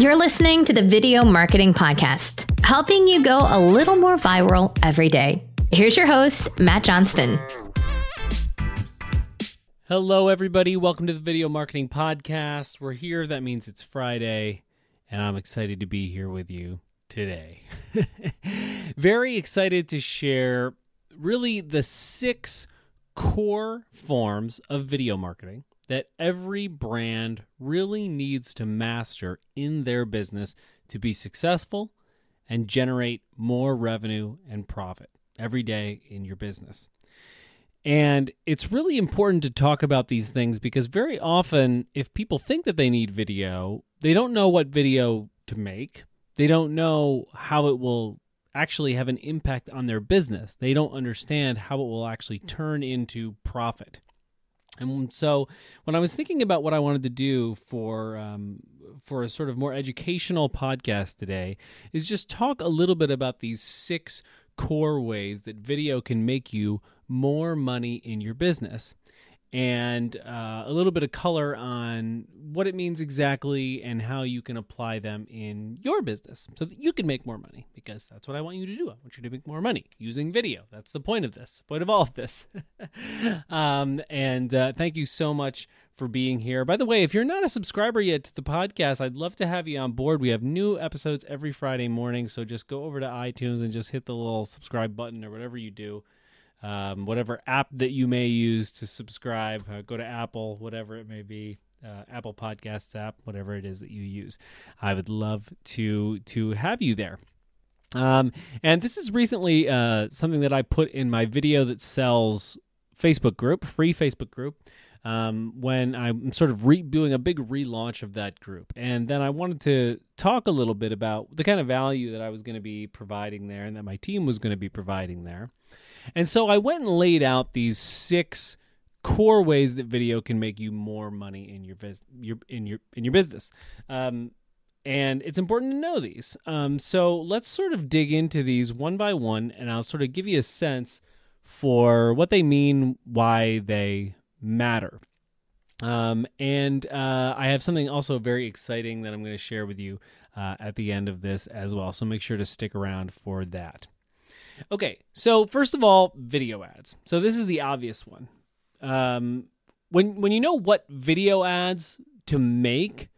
You're listening to the Video Marketing Podcast, helping you go a little more viral every day. Here's your host, Matt Johnston. Hello, everybody. Welcome to the Video Marketing Podcast. We're here. That means it's Friday, and I'm excited to be here with you today. Very excited to share really the six core forms of video marketing that every brand really needs to master in their business to be successful and generate more revenue and profit every day in your business. And it's really important to talk about these things because very often, if people think that they need video, they don't know what video to make. They don't know how it will actually have an impact on their business. They don't understand how it will actually turn into profit. And so, when I was thinking about what I wanted to do for um, for a sort of more educational podcast today, is just talk a little bit about these six core ways that video can make you more money in your business and uh, a little bit of color on what it means exactly and how you can apply them in your business so that you can make more money because that's what I want you to do. I want you to make more money using video. That's the point of this, point of all of this. um, and uh, thank you so much for being here. By the way, if you're not a subscriber yet to the podcast, I'd love to have you on board. We have new episodes every Friday morning, so just go over to iTunes and just hit the little subscribe button or whatever you do um, whatever app that you may use to subscribe. Uh, go to Apple, whatever it may be, uh, Apple Podcasts app, whatever it is that you use. I would love to to have you there. Um, and this is recently uh, something that I put in my video that sells Facebook group, free Facebook group. Um, when I'm sort of re- doing a big relaunch of that group. And then I wanted to talk a little bit about the kind of value that I was going to be providing there and that my team was going to be providing there. And so I went and laid out these six core ways that video can make you more money in your vis- your in your in your business. Um, and it's important to know these. Um, so let's sort of dig into these one by one, and I'll sort of give you a sense for what they mean, why they matter. Um, and uh, I have something also very exciting that I'm going to share with you uh, at the end of this as well. So make sure to stick around for that. Okay, so first of all, video ads. So this is the obvious one. Um, when when you know what video ads to make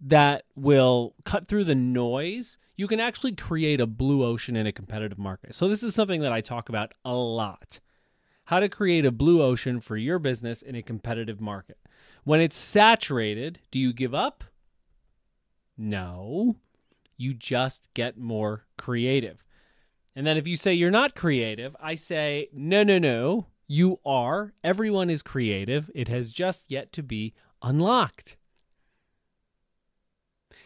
that will cut through the noise, you can actually create a blue ocean in a competitive market. So this is something that I talk about a lot. How to create a blue ocean for your business in a competitive market. When it's saturated, do you give up? No. You just get more creative. And then if you say you're not creative, I say, no, no, no, you are. Everyone is creative. It has just yet to be unlocked.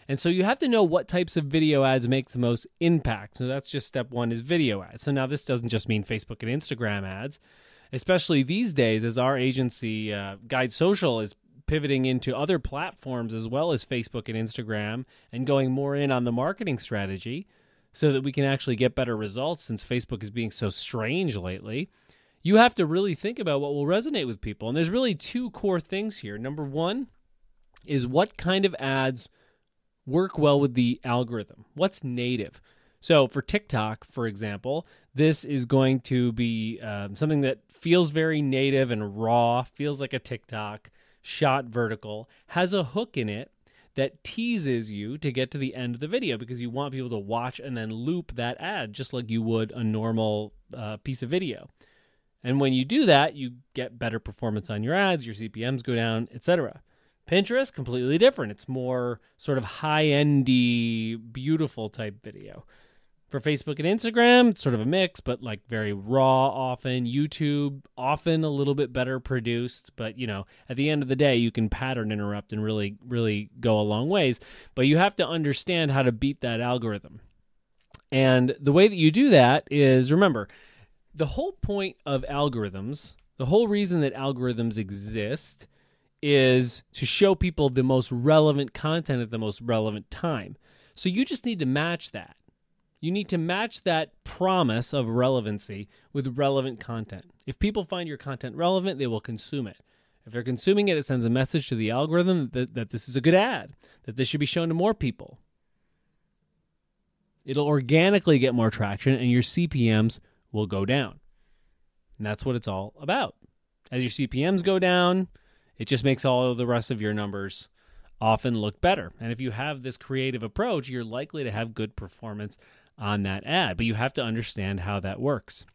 And so you have to know what types of video ads make the most impact. So that's just step one is video ads. So now this doesn't just mean Facebook and Instagram ads, especially these days as our agency, uh, Guide Social, is pivoting into other platforms as well as Facebook and Instagram and going more in on the marketing strategy so that we can actually get better results since Facebook is being so strange lately, you have to really think about what will resonate with people. And there's really two core things here. Number one is what kind of ads work well with the algorithm? What's native? So for TikTok, for example, this is going to be um, something that feels very native and raw, feels like a TikTok, shot vertical, has a hook in it that teases you to get to the end of the video because you want people to watch and then loop that ad just like you would a normal uh, piece of video. And when you do that, you get better performance on your ads, your CPMs go down, etc. Pinterest completely different. It's more sort of high-endy, beautiful type video. For Facebook and Instagram, it's sort of a mix, but like very raw often. YouTube, often a little bit better produced, but you know, at the end of the day, you can pattern interrupt and really, really go a long ways. But you have to understand how to beat that algorithm. And the way that you do that is remember, the whole point of algorithms, the whole reason that algorithms exist is to show people the most relevant content at the most relevant time. So you just need to match that. You need to match that promise of relevancy with relevant content. If people find your content relevant, they will consume it. If they're consuming it, it sends a message to the algorithm that, that this is a good ad, that this should be shown to more people. It'll organically get more traction and your CPMs will go down. And that's what it's all about. As your CPMs go down, it just makes all the rest of your numbers often look better. And if you have this creative approach, you're likely to have good performance on that ad. But you have to understand how that works.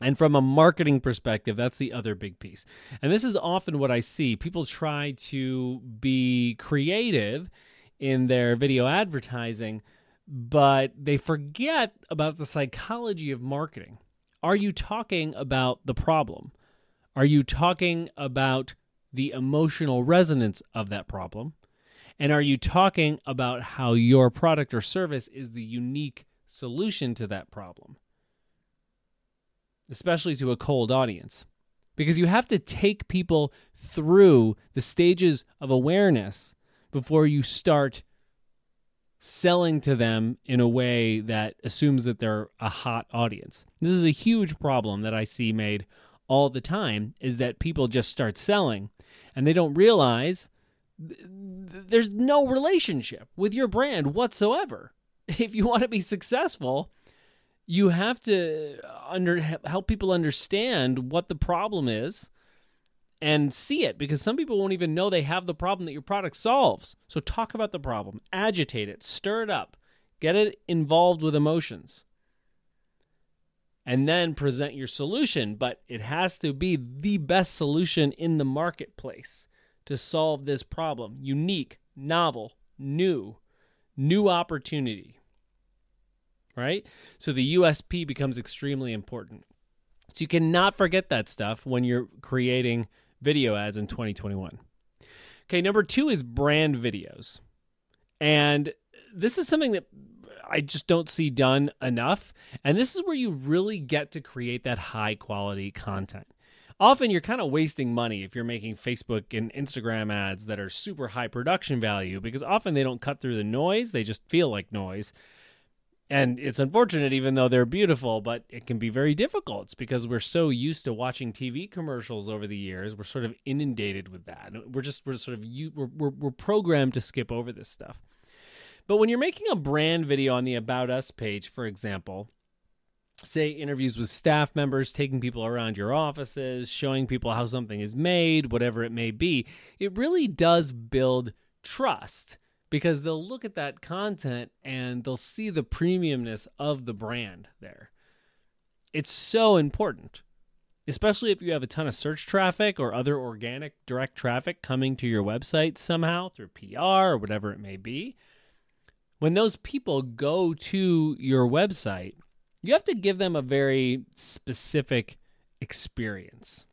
And from a marketing perspective, that's the other big piece. And this is often what I see. People try to be creative in their video advertising, but they forget about the psychology of marketing. Are you talking about the problem? Are you talking about the emotional resonance of that problem? And are you talking about how your product or service is the unique solution to that problem? Especially to a cold audience. Because you have to take people through the stages of awareness before you start selling to them in a way that assumes that they're a hot audience. This is a huge problem that I see made all the time is that people just start selling and they don't realize there's no relationship with your brand whatsoever. If you want to be successful, you have to under help people understand what the problem is and see it because some people won't even know they have the problem that your product solves. So talk about the problem, agitate it, stir it up, get it involved with emotions. And then present your solution, but it has to be the best solution in the marketplace to solve this problem. Unique, novel, new, new opportunity. Right? So the USP becomes extremely important. So you cannot forget that stuff when you're creating video ads in 2021. Okay, number two is brand videos. And this is something that I just don't see done enough. And this is where you really get to create that high quality content. Often you're kind of wasting money if you're making Facebook and Instagram ads that are super high production value because often they don't cut through the noise, they just feel like noise. And it's unfortunate, even though they're beautiful, but it can be very difficult. It's because we're so used to watching TV commercials over the years. We're sort of inundated with that. We're just, we're sort of, we're, we're, we're programmed to skip over this stuff. But when you're making a brand video on the About Us page, for example, say interviews with staff members, taking people around your offices, showing people how something is made, whatever it may be, it really does build trust because they'll look at that content and they'll see the premiumness of the brand there. It's so important, especially if you have a ton of search traffic or other organic direct traffic coming to your website somehow through PR or whatever it may be. When those people go to your website, you have to give them a very specific experience.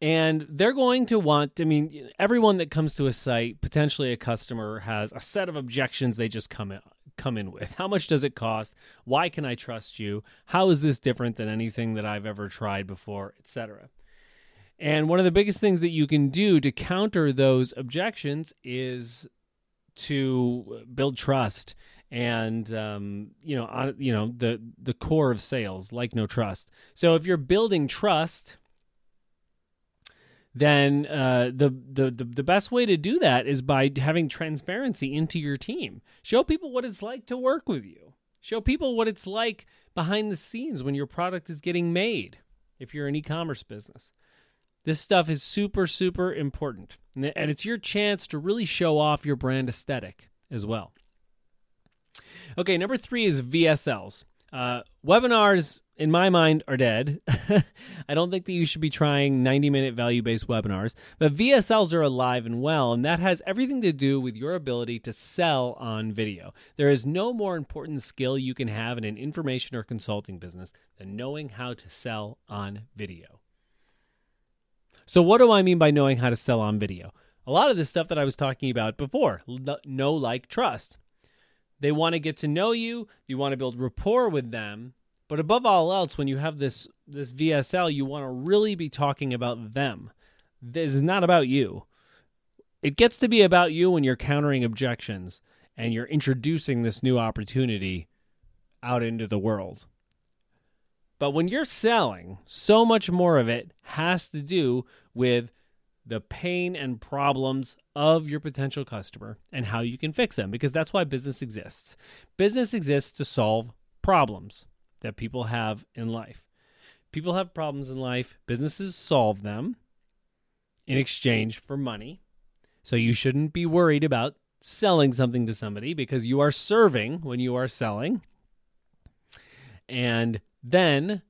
And they're going to want, I mean, everyone that comes to a site, potentially a customer, has a set of objections they just come in, come in with. How much does it cost? Why can I trust you? How is this different than anything that I've ever tried before, etc. And one of the biggest things that you can do to counter those objections is to build trust and um, you know on, you know the the core of sales like no trust so if you're building trust then uh, the, the the the best way to do that is by having transparency into your team. Show people what it's like to work with you. Show people what it's like behind the scenes when your product is getting made. If you're an e-commerce business, this stuff is super super important, and it's your chance to really show off your brand aesthetic as well. Okay, number three is VSLs. Uh, webinars in my mind, are dead. I don't think that you should be trying 90 minute value based webinars, but VSLs are alive and well, and that has everything to do with your ability to sell on video. There is no more important skill you can have in an information or consulting business than knowing how to sell on video. So, what do I mean by knowing how to sell on video? A lot of the stuff that I was talking about before know, like, trust. They want to get to know you, you want to build rapport with them but above all else, when you have this this VSL, you want to really be talking about them. This is not about you. It gets to be about you when you're countering objections and you're introducing this new opportunity out into the world. But when you're selling, so much more of it has to do with the pain and problems of your potential customer and how you can fix them because that's why business exists. Business exists to solve problems that people have in life. People have problems in life, businesses solve them in exchange for money. So you shouldn't be worried about selling something to somebody because you are serving when you are selling. And then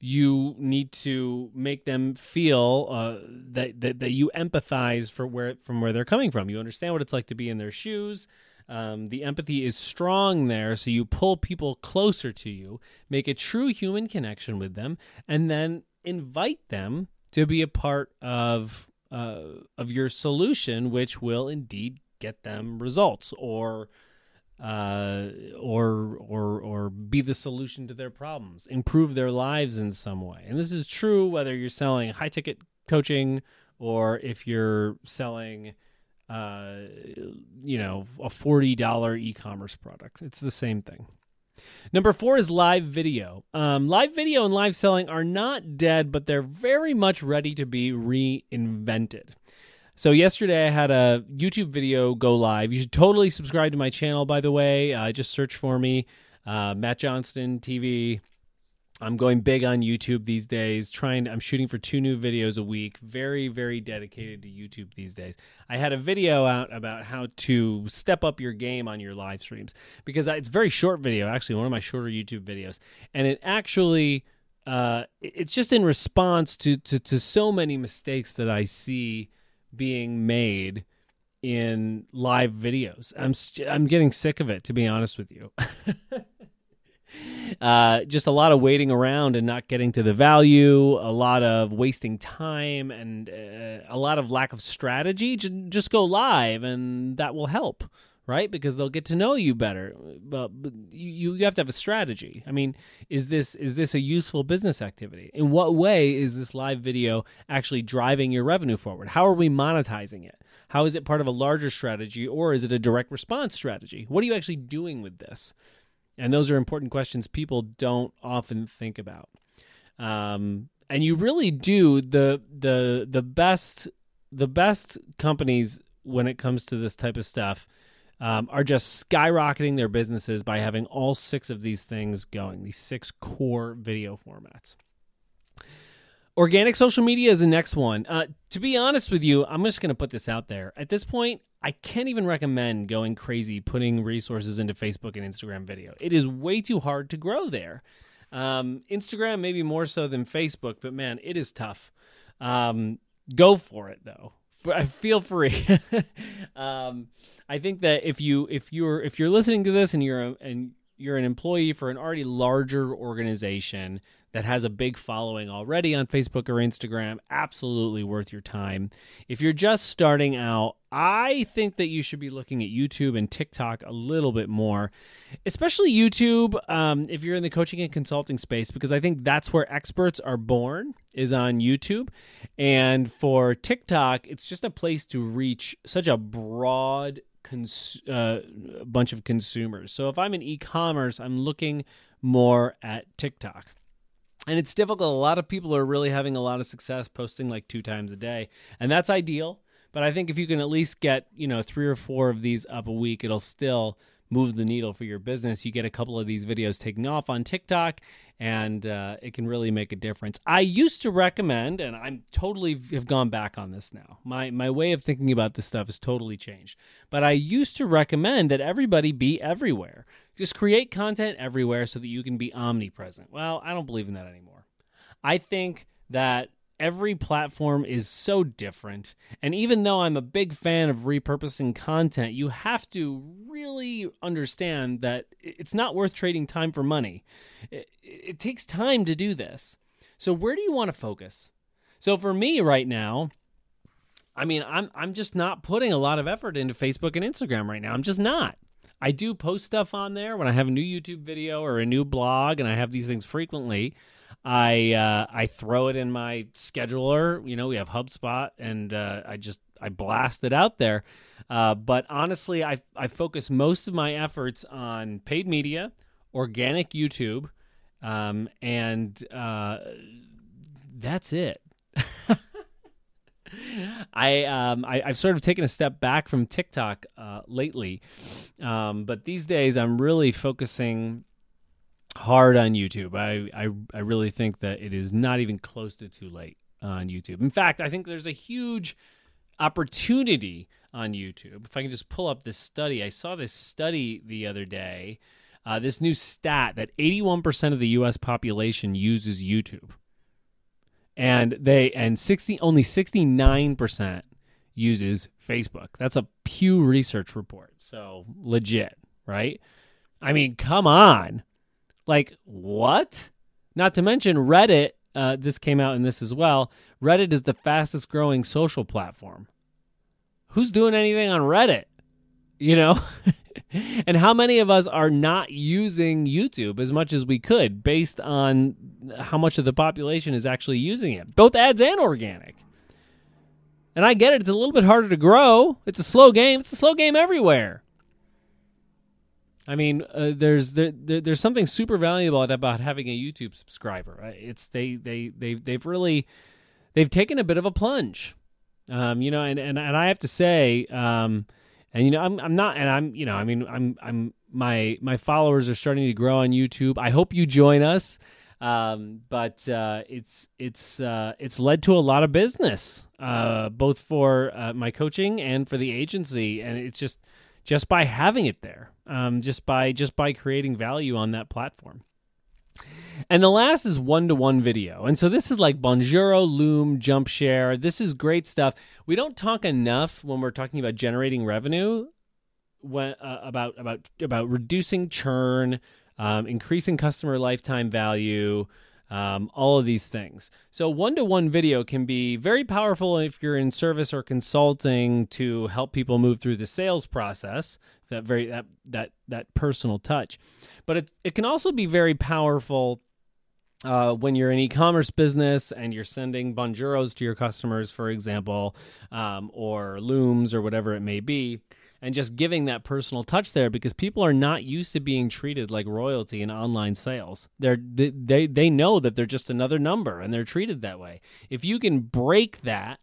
you need to make them feel uh, that, that that you empathize for where from where they're coming from. You understand what it's like to be in their shoes. Um, the empathy is strong there, so you pull people closer to you, make a true human connection with them, and then invite them to be a part of uh, of your solution, which will indeed get them results or uh, or or or be the solution to their problems, improve their lives in some way. And this is true whether you're selling high ticket coaching or if you're selling, uh, you know, a forty dollar e-commerce product. It's the same thing. Number four is live video. Um, live video and live selling are not dead, but they're very much ready to be reinvented. So yesterday I had a YouTube video go live. You should totally subscribe to my channel, by the way. Uh, just search for me, uh, Matt Johnston TV. I'm going big on YouTube these days. Trying, I'm shooting for two new videos a week. Very, very dedicated to YouTube these days. I had a video out about how to step up your game on your live streams because it's a very short video. Actually, one of my shorter YouTube videos, and it actually, uh, it's just in response to to to so many mistakes that I see being made in live videos. I'm st- I'm getting sick of it to be honest with you. uh, just a lot of waiting around and not getting to the value, a lot of wasting time, and uh, a lot of lack of strategy. J- just go live, and that will help right? Because they'll get to know you better. But, you you have to have a strategy. I mean, is this is this a useful business activity? In what way is this live video actually driving your revenue forward? How are we monetizing it? How is it part of a larger strategy or is it a direct response strategy? What are you actually doing with this? And those are important questions people don't often think about. Um, and you really do the the the best the best companies when it comes to this type of stuff um, are just skyrocketing their businesses by having all six of these things going, these six core video formats. Organic social media is the next one. Uh, to be honest with you, I'm just going to put this out there. At this point, I can't even recommend going crazy putting resources into Facebook and Instagram video. It is way too hard to grow there. Um, Instagram, maybe more so than Facebook, but man, it is tough. Um, go for it though. I feel free. um, I think that if you if you're if you're listening to this and you're a, and you're an employee for an already larger organization that has a big following already on Facebook or Instagram, absolutely worth your time. If you're just starting out, I think that you should be looking at YouTube and TikTok a little bit more, especially YouTube um, if you're in the coaching and consulting space, because I think that's where experts are born, is on YouTube. And for TikTok, it's just a place to reach such a broad cons- uh, bunch of consumers. So if I'm in e-commerce, I'm looking more at TikTok. And it's difficult. A lot of people are really having a lot of success posting like two times a day, and that's ideal. But I think if you can at least get, you know, three or four of these up a week, it'll still move the needle for your business. You get a couple of these videos taking off on TikTok, and uh, it can really make a difference. I used to recommend, and I'm totally have gone back on this now. My my way of thinking about this stuff has totally changed. But I used to recommend that everybody be everywhere. Just create content everywhere so that you can be omnipresent. Well, I don't believe in that anymore. I think that every platform is so different. And even though I'm a big fan of repurposing content, you have to really understand that it's not worth trading time for money. It, it takes time to do this. So where do you want to focus? So for me right now, I mean, I'm I'm just not putting a lot of effort into Facebook and Instagram right now. I'm just not. I do post stuff on there when I have a new YouTube video or a new blog, and I have these things frequently. I uh, I throw it in my scheduler. You know, we have HubSpot, and uh, I just I blast it out there. Uh, but honestly, I I focus most of my efforts on paid media, organic YouTube, um, and uh, that's it. I, um, I have sort of taken a step back from TikTok uh, lately, um, but these days I'm really focusing hard on YouTube. I, I I really think that it is not even close to too late on YouTube. In fact, I think there's a huge opportunity on YouTube. If I can just pull up this study, I saw this study the other day. Uh, this new stat that 81% of the U.S. population uses YouTube and they and 60 only 69% uses Facebook. That's a Pew Research report. So legit, right? I mean, come on. Like what? Not to mention Reddit, uh, this came out in this as well. Reddit is the fastest growing social platform. Who's doing anything on Reddit? You know? and how many of us are not using YouTube as much as we could based on how much of the population is actually using it, both ads and organic? And I get it, it's a little bit harder to grow. It's a slow game. It's a slow game everywhere. I mean, uh, there's there, there, there's something super valuable about having a YouTube subscriber. It's they they they they've really they've taken a bit of a plunge. Um, you know, and, and and I have to say, um, and you know I'm I'm not and I'm you know I mean I'm I'm my my followers are starting to grow on YouTube. I hope you join us. Um, but uh, it's it's uh, it's led to a lot of business, uh, both for uh, my coaching and for the agency, and it's just just by having it there, um, just by just by creating value on that platform. And the last is one to one video. And so this is like Bonjoro, Loom, Jumpshare. This is great stuff. We don't talk enough when we're talking about generating revenue when, uh, about about about reducing churn, um, increasing customer lifetime value, um, all of these things. So one to one video can be very powerful if you're in service or consulting to help people move through the sales process. That very that that that personal touch, but it it can also be very powerful uh, when you're an e-commerce business and you're sending Bonjoros to your customers, for example, um, or looms or whatever it may be, and just giving that personal touch there because people are not used to being treated like royalty in online sales. They're they they know that they're just another number and they're treated that way. If you can break that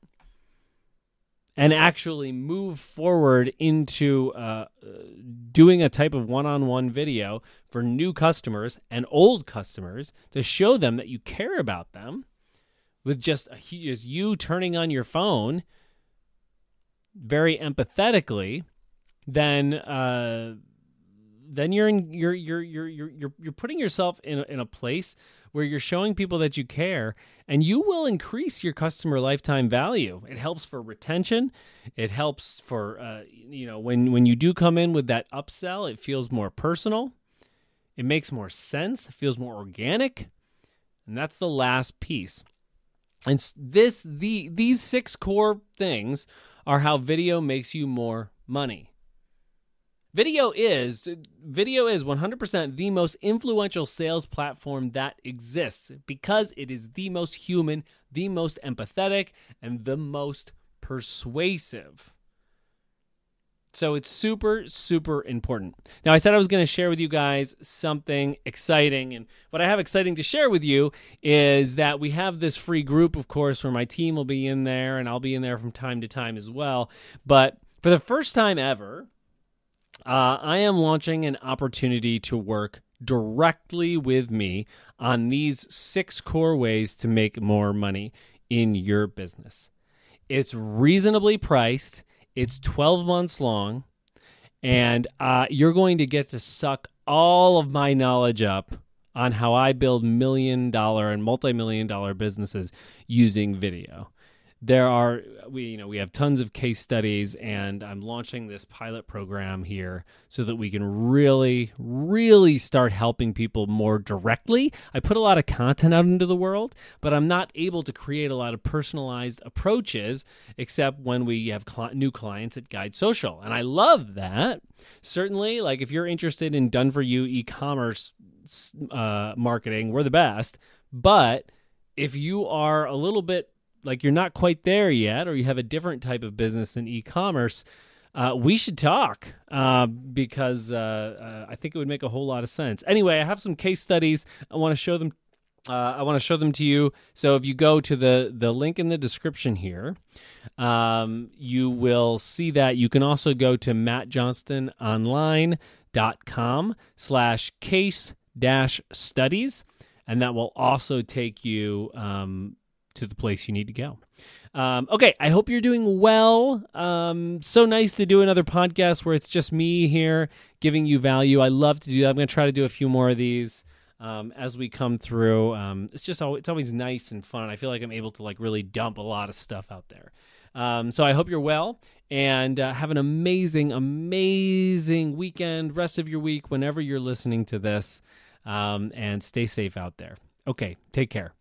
and actually move forward into uh, doing a type of one-on-one video for new customers and old customers to show them that you care about them with just, a, just you turning on your phone very empathetically then uh, then you're in you're you're you're you're you're putting yourself in a, in a place where you're showing people that you care and you will increase your customer lifetime value. It helps for retention. It helps for uh, you know when when you do come in with that upsell it feels more personal. It makes more sense. It feels more organic. And that's the last piece. And this the these six core things are how video makes you more money Video is video is 100% the most influential sales platform that exists because it is the most human, the most empathetic, and the most persuasive. So it's super, super important. Now, I said I was going to share with you guys something exciting. And what I have exciting to share with you is that we have this free group, of course, where my team will be in there and I'll be in there from time to time as well. But for the first time ever, uh, I am launching an opportunity to work directly with me on these six core ways to make more money in your business. It's reasonably priced, it's 12 months long, and uh, you're going to get to suck all of my knowledge up on how I build million dollar and multi million dollar businesses using video there are we you know we have tons of case studies and i'm launching this pilot program here so that we can really really start helping people more directly. I put a lot of content out into the world but i'm not able to create a lot of personalized approaches except when we have cl- new clients at guide social. And i love that. Certainly like if you're interested in done for you e-commerce uh, marketing we're the best. But if you are a little bit like you're not quite there yet, or you have a different type of business than e-commerce, uh, we should talk uh, because uh, uh, I think it would make a whole lot of sense. Anyway, I have some case studies. I want to show them uh, I want to show them to you. So if you go to the the link in the description here, um, you will see that. You can also go to mattjohnstononline.com slash case dash studies, and that will also take you um, to the place you need to go. Um, okay, I hope you're doing well. Um, so nice to do another podcast where it's just me here giving you value. I love to do that. I'm going to try to do a few more of these um, as we come through. Um, it's just always, it's always nice and fun. I feel like I'm able to like really dump a lot of stuff out there. Um, so I hope you're well and uh, have an amazing, amazing weekend, rest of your week, whenever you're listening to this, um, and stay safe out there. Okay, take care.